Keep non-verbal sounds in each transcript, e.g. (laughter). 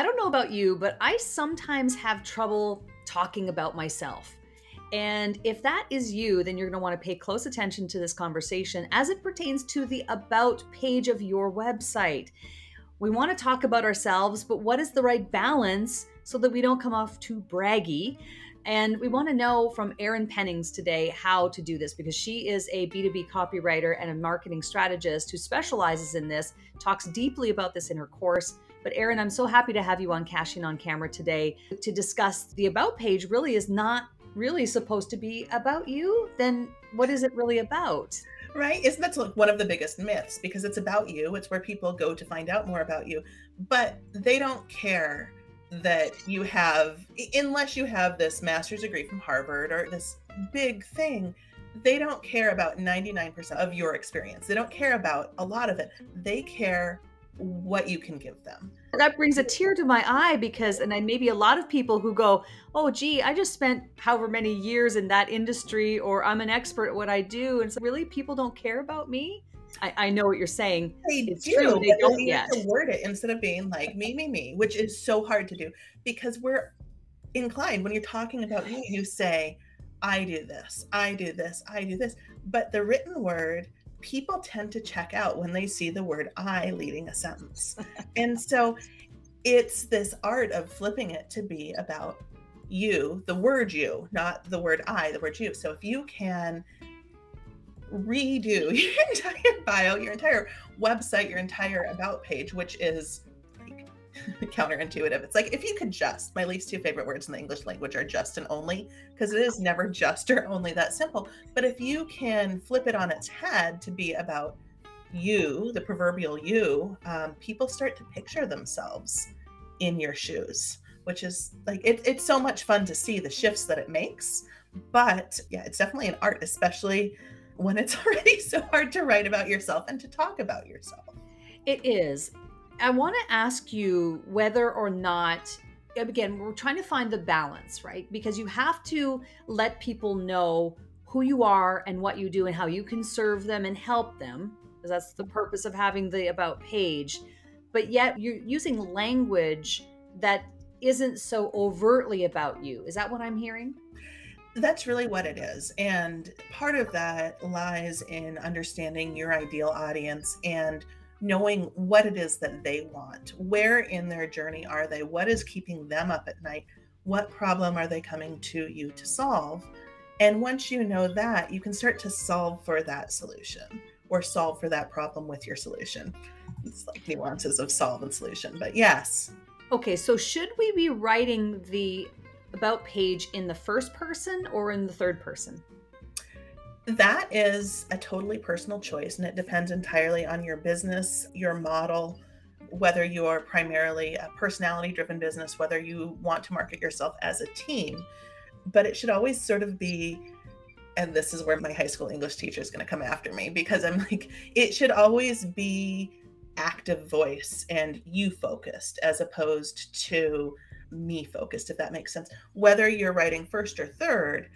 I don't know about you, but I sometimes have trouble talking about myself. And if that is you, then you're going to want to pay close attention to this conversation as it pertains to the About page of your website. We want to talk about ourselves, but what is the right balance so that we don't come off too braggy? And we want to know from Erin Pennings today how to do this because she is a B2B copywriter and a marketing strategist who specializes in this, talks deeply about this in her course. But Erin, I'm so happy to have you on Cash In on Camera today to discuss the About page really is not really supposed to be about you. Then what is it really about? Right? Isn't that one of the biggest myths because it's about you, it's where people go to find out more about you, but they don't care that you have, unless you have this master's degree from Harvard or this big thing, they don't care about 99% of your experience. They don't care about a lot of it. They care what you can give them. That brings a tear to my eye because, and then maybe a lot of people who go, oh, gee, I just spent however many years in that industry, or I'm an expert at what I do. And so, really, people don't care about me? I, I know what you're saying. They it's do. True, they don't yet. To word it instead of being like me, me, me, which is so hard to do because we're inclined when you're talking about you, you say, I do this, I do this, I do this. But the written word, people tend to check out when they see the word I leading a sentence. (laughs) and so it's this art of flipping it to be about you, the word you, not the word I, the word you. So if you can redo (laughs) your entire bio, your entire website, your entire about page, which is (laughs) counterintuitive. It's like if you could just, my least two favorite words in the English language are just and only, because it is never (laughs) just or only that simple. But if you can flip it on its head to be about you, the proverbial you, um, people start to picture themselves in your shoes, which is like it, it's so much fun to see the shifts that it makes. But yeah, it's definitely an art, especially when it's (laughs) already so hard to write about yourself and to talk about yourself. It is. I want to ask you whether or not, again, we're trying to find the balance, right? Because you have to let people know who you are and what you do and how you can serve them and help them, because that's the purpose of having the About page. But yet you're using language that isn't so overtly about you. Is that what I'm hearing? That's really what it is. And part of that lies in understanding your ideal audience and knowing what it is that they want. Where in their journey are they? What is keeping them up at night? What problem are they coming to you to solve? And once you know that, you can start to solve for that solution or solve for that problem with your solution. It's like nuances of solve and solution, but yes. Okay, so should we be writing the about page in the first person or in the third person? That is a totally personal choice, and it depends entirely on your business, your model, whether you are primarily a personality driven business, whether you want to market yourself as a team. But it should always sort of be, and this is where my high school English teacher is going to come after me because I'm (laughs) like, it should always be active voice and you focused as opposed to me focused, if that makes sense. Whether you're writing first or third,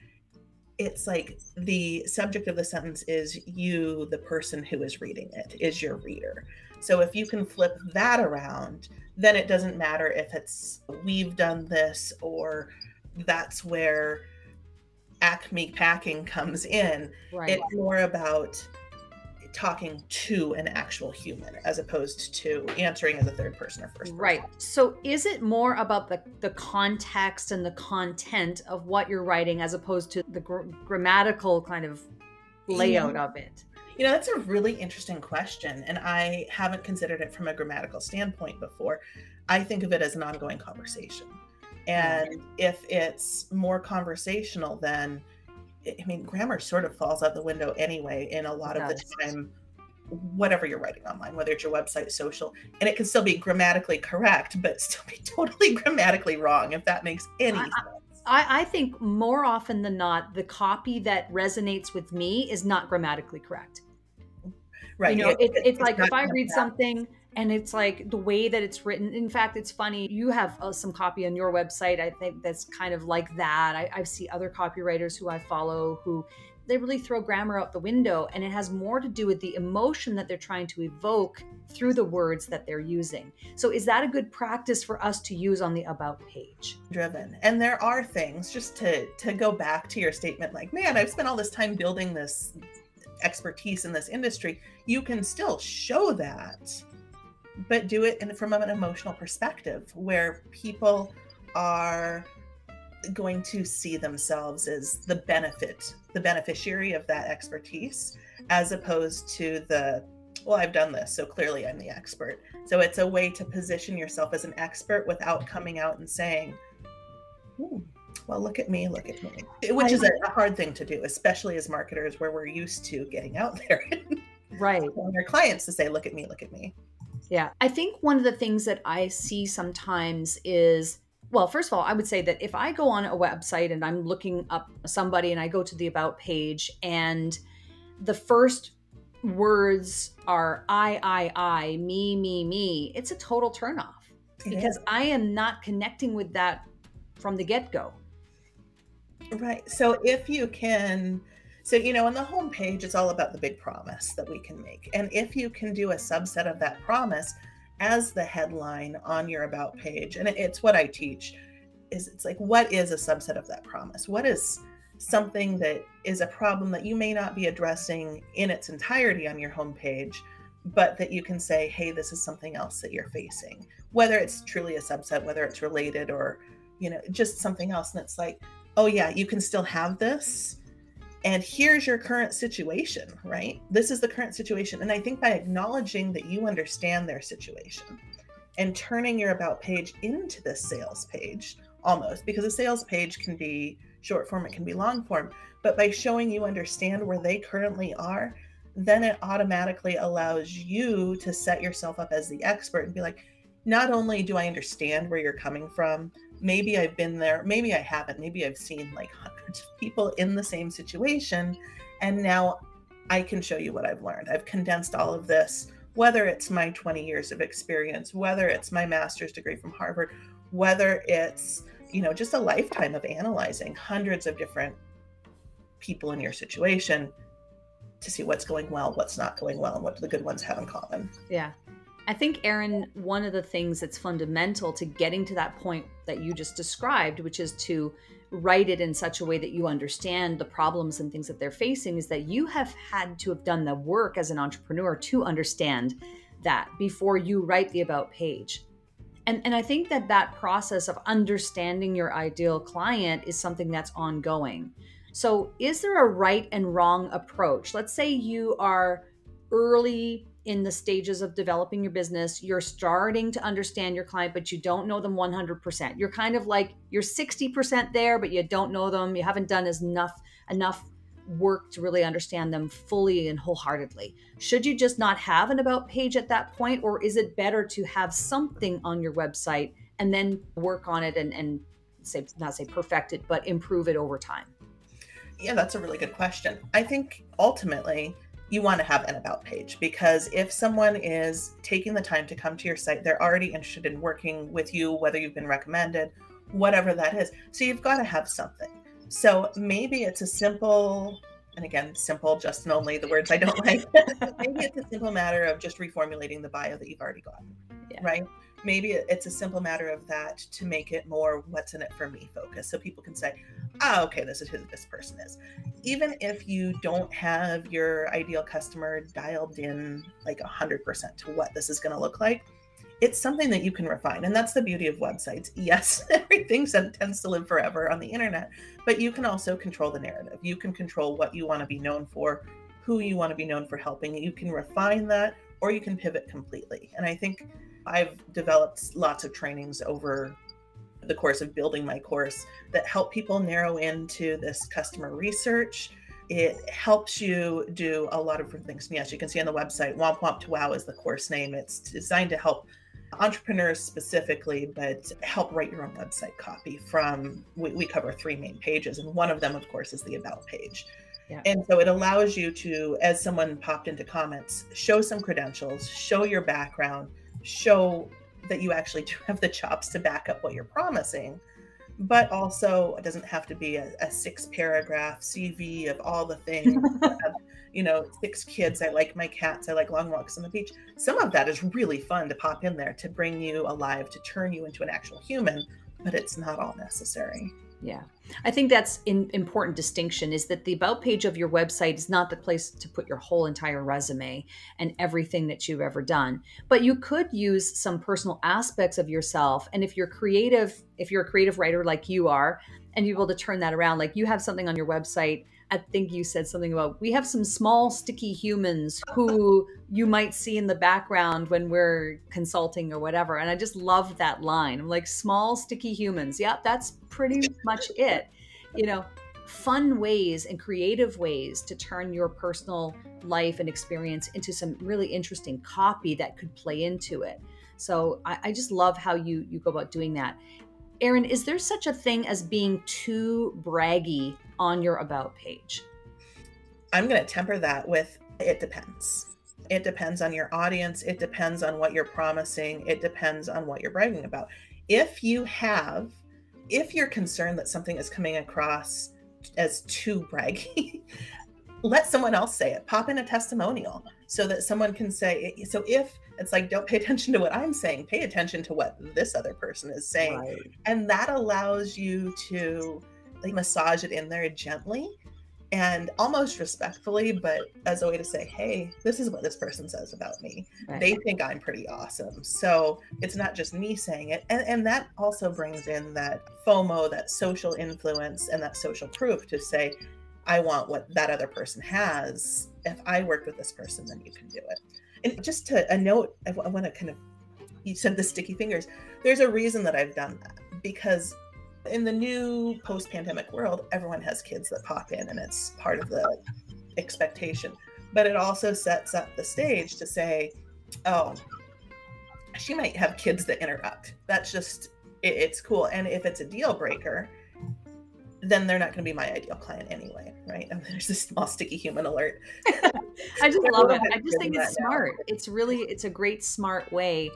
it's like the subject of the sentence is you, the person who is reading it, is your reader. So if you can flip that around, then it doesn't matter if it's we've done this or that's where Acme packing comes in. Right. It's more about talking to an actual human as opposed to answering as a third person or first person. Right. So is it more about the the context and the content of what you're writing as opposed to the gr- grammatical kind of layout yeah. of it? You know, that's a really interesting question and I haven't considered it from a grammatical standpoint before. I think of it as an ongoing conversation. And if it's more conversational then I mean, grammar sort of falls out the window anyway in a lot of the time, whatever you're writing online, whether it's your website, social, and it can still be grammatically correct, but still be (laughs) totally grammatically wrong, if that makes any I, sense. I, I think more often than not, the copy that resonates with me is not grammatically correct. Right. You know, it, it, it's, it's, like if I read something and it's like the way that it's written in fact it's funny you have uh, some copy on your website i think that's kind of like that I, I see other copywriters who i follow who they really throw grammar out the window and it has more to do with the emotion that they're trying to evoke through the words that they're using. So is that a good practice for us to use on the about page? Driven. And there are things just to to go back to your statement like, man, I've spent all this time building this expertise in this industry. You can still show that, but do it in, from an emotional perspective where people are going to see themselves as the benefit, the beneficiary of that expertise, as opposed to the, well, I've done this, so clearly I'm the expert. So it's a way to position yourself as an expert without coming out and saying, well, look at me, look at me, which is a hard thing to do, especially as marketers where we're used to getting out there. (laughs) right. Telling our clients to say, look at me, look at me. Yeah. I think one of the things that I see sometimes is well, first of all, I would say that if I go on a website and I'm looking up somebody and I go to the about page and the first words are I, I, I, me, me, me, it's a total turnoff because I am not connecting with that from the get go. Right. So if you can, so, you know, on the homepage, it's all about the big promise that we can make. And if you can do a subset of that promise, as the headline on your about page and it's what i teach is it's like what is a subset of that promise? What is something that is a problem that you may not be addressing in its entirety on your homepage but that you can say hey this is something else that you're facing. Whether it's truly a subset whether it's related or you know just something else. And it's like oh yeah you can still have this and here's your current situation, right? This is the current situation. And I think by acknowledging that you understand their situation and turning your about page into the sales page almost, because a sales page can be short form, it can be long form, but by showing you understand where they currently are, then it automatically allows you to set yourself up as the expert and be like, not only do I understand where you're coming from, maybe I've been there, maybe I haven't, maybe I've seen like of people in the same situation. And now I can show you what I've learned. I've condensed all of this, whether it's my 20 years of experience, whether it's my master's degree from Harvard, whether it's, you know, just a lifetime of analyzing hundreds of different people in your situation to see what's going well, what's not going well, and what do the good ones have in common. Yeah. I think, Erin, one of the things that's fundamental to getting to that point that you just described, which is to write it in such a way that you understand the problems and things that they're facing, is that you have had to have done the work as an entrepreneur to understand that before you write the about page. And, and I think that that process of understanding your ideal client is something that's ongoing. So, is there a right and wrong approach? Let's say you are early in the stages of developing your business. You're starting to understand your client, but you don't know them 100%. You're kind of like you're 60% there, but you don't know them. You haven't done as enough enough work to really understand them fully and wholeheartedly. Should you just not have an about page at that point, or is it better to have something on your website and then work on it and, and say not say perfect it, but improve it over time? Yeah, that's a really good question. I think ultimately you want to have an about page because if someone is taking the time to come to your site, they're already interested in working with you, whether you've been recommended, whatever that is. So you've got to have something. So maybe it's a simple, and again, simple, just and only the words I don't (laughs) like. (laughs) maybe it's a simple matter of just reformulating the bio that you've already got, yeah. right? Maybe it's a simple matter of that to make it more what's in it for me focus. So people can say oh okay this is who this person is. Even if you don't have your ideal customer dialed in like 100% to what this is going to look like it's something that you can refine and that's the beauty of websites. (laughs) Yes everything tends to live forever on the internet but you can also control the narrative. You can control what you want to be known for who you want to be known for helping. You can refine that or you can pivot completely. And i think I've developed lots of trainings over the course of building my course that help people narrow into this customer research. It helps you do a lot of different things. And yes, you can see on the website, Womp Womp to Wow is the course name. It's designed to help entrepreneurs specifically, but help write your own website copy from, we, we cover three main pages. And one of them, of course, is the About page. Yeah. And so it allows you to, as someone popped into comments, show some credentials, show your background, show that you actually do have the chops to back up what you're promising but also it doesn't have to be a, a six paragraph CV of all the things. (laughs) you know, six kids. I like my cats. I like long walks on the beach. Some of that is really fun to pop in there to bring you alive, to turn you into an actual human, but it's not all necessary. Yeah. I think that's an important distinction is that the about page of your website is not the place to put your whole entire resume and everything that you've ever done. But you could use some personal aspects of yourself. And if you're creative, if you're a creative writer like you are, and you're able to turn that around, like you have something on your website I think you said something about we have some small sticky humans who you might see in the background when we're consulting or whatever. And I just love that line. I'm like, small sticky humans. Yep, that's pretty much it. You know, fun ways and creative ways to turn your personal life and experience into some really interesting copy that could play into it. So I, I just love how you you go about doing that. Erin, is there such a thing as being too braggy on your About page? I'm going to temper that with it depends. It depends on your audience. It depends on what you're promising. It depends on what you're bragging about. If you have, if you're concerned that something is coming across as too braggy, (laughs) let someone else say it. Pop in a testimonial so that someone can say, so if it's like, don't pay attention to what I'm saying, pay attention to what this other person is saying. Right. And that allows you to like massage it in there gently and almost respectfully, but as a way to say, hey, this is what this person says about me. Right. They think I'm pretty awesome. So it's not just me saying it. And, and that also brings in that FOMO, that social influence, and that social proof to say, I want what that other person has. If I work with this person, then you can do it. And just to a note, I, I want to kind of, you said the sticky fingers. There's a reason that I've done that because in the new post pandemic world, everyone has kids that pop in and it's part of the expectation. But it also sets up the stage to say, oh, she might have kids that interrupt. That's just, it, it's cool. And if it's a deal breaker, then they're not going to be my ideal client anyway, right? (laughs) And there's this small sticky human alert. (laughs) I just love it. I just think it's smart. Now. It's really, it's a great smart way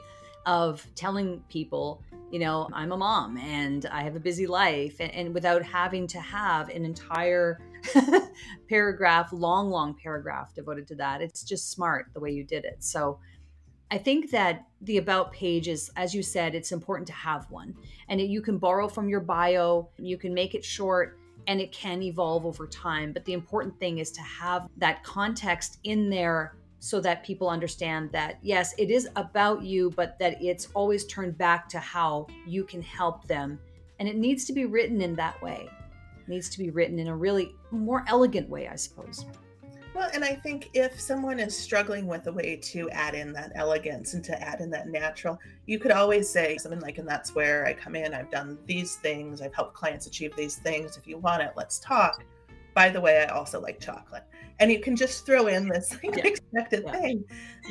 of telling people, you know, I'm a mom and I have a busy life, and, and without having to have an entire (laughs) paragraph, long, long paragraph devoted to that. It's just smart the way you did it. So I think that the about page is, as you said, it's important to have one. And it, you can borrow from your bio, you can make it short, and it can evolve over time. But the important thing is to have that context in there so that people understand that yes, it is about you, but that it's always turned back to how you can help them. And it needs to be written in that way. It needs to be written in a really more elegant way, I suppose. Well, and I think if someone is struggling with a way to add in that elegance and to add in that natural, you could always say something like, and that's where I come in. I've done these things. I've helped clients achieve these things. If you want it, let's talk. By the way, I also like chocolate and you can just throw in this (laughs) unexpected yeah. thing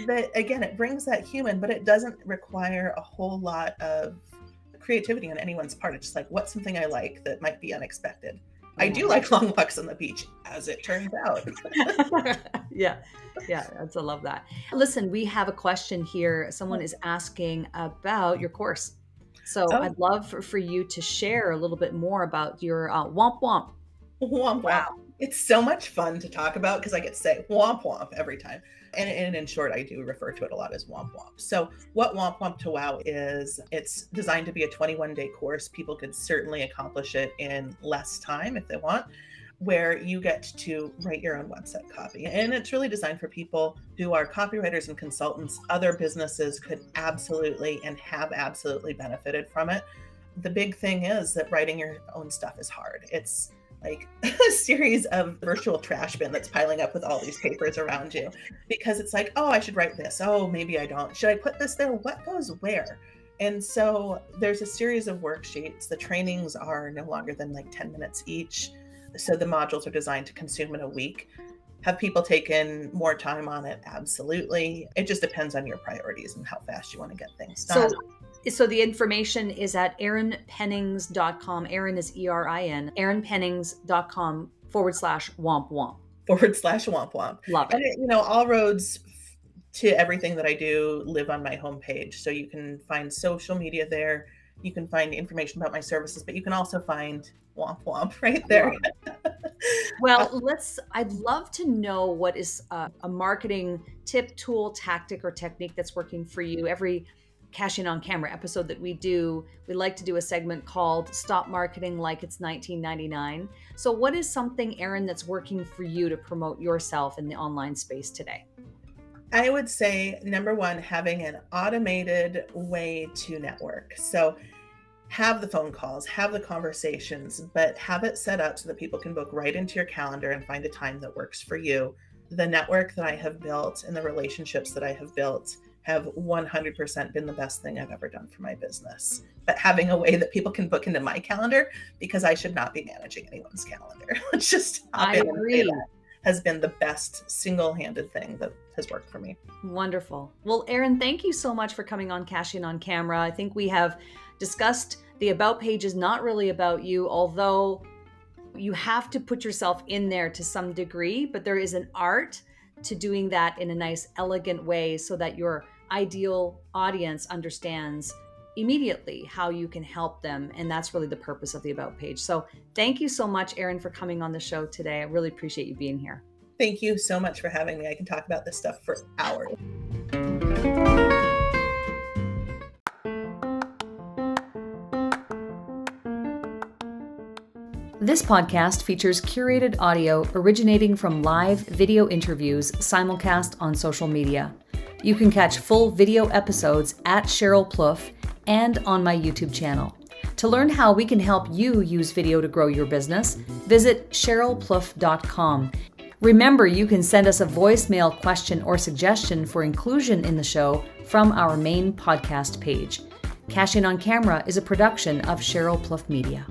that again it brings that human but it doesn't require a whole lot of creativity on anyone's part it's just like what's something i like that might be unexpected I do like (laughs) long walks on the beach, as it turns out. (laughs) yeah, yeah, I love that. Listen, we have a question here. Someone is asking about your course. So oh. I'd love for, for, you to share a little bit more about your uh, Womp Womp. Womp Wow. It's so much fun to talk about because I get to say womp womp every time. And, and, in short, I do refer to it a lot as Womp Womp. So, what Womp Womp to Wow is, it's designed to be a 21 day course. People could certainly accomplish it in less time if they want, where you get to write your own website copy. And it's really designed for people who are copywriters and consultants. Other businesses could absolutely and have absolutely benefited from it. The big thing is that writing your own stuff is hard. It's like (laughs) a series of virtual trash bin that's piling up with all these papers around you because it's like, oh, I should write this. Oh, maybe I don't. Should I put this there? What goes where? And so there's a series of worksheets. The trainings are no longer than like 10 minutes each. So the modules are designed to consume in a week. Have people taken more time on it? Absolutely. It just depends on your priorities and how fast you want to get things done. So so the information is at erinpennings.com. Erin is E R I N, erinpennings.com forward slash womp womp. Forward slash womp womp. Love it. And, you know, all roads to everything that I do live on my homepage. So you can find social media there. You can find information about my services, but you can also find womp womp (laughs) right there. (laughs) well, uh, let's, I'd love to know what is a, a marketing tip, tool, tactic, or technique that's working for you. Every cash in on camera episode that we do, we like to do a segment called Stop Marketing Like It's 1999. So, what is something, Erin, that's working for you to promote yourself in the online space today? I would say number one, having an automated way to network. So, have the phone calls, have the conversations, but have it set up so that people can book right into your calendar and find a time that works for you. The network that I have built and the relationships that I have built have 100% been the best thing I've ever done for my business. But having a way that people can book into my calendar because I should not be managing anyone's calendar. (laughs) Let's just I agree. has been the best single-handed thing that has worked for me. Wonderful. Well, Erin, thank you so much for coming on Cash In on Camera. I think we have discussed the about page is not really about you, although you have to put yourself in there to some degree, but there is an art to doing that in a nice, elegant way so that your ideal audience understands immediately how you can help them. And that's really the purpose of the About page. So thank you so much, Erin, for coming on the show today. I really appreciate you being here. Thank you so much for having me. I can talk about this stuff for hours. This podcast features curated audio originating from live video interviews simulcast on social media. You can catch full video episodes at Cheryl Plouffe and on my YouTube channel. To learn how we can help you use video to grow your business, visit CherylPlouffe.com. Remember, you can send us a voicemail question or suggestion for inclusion in the show from our main podcast page. Cash In on Camera is a production of Cheryl Plouffe Media.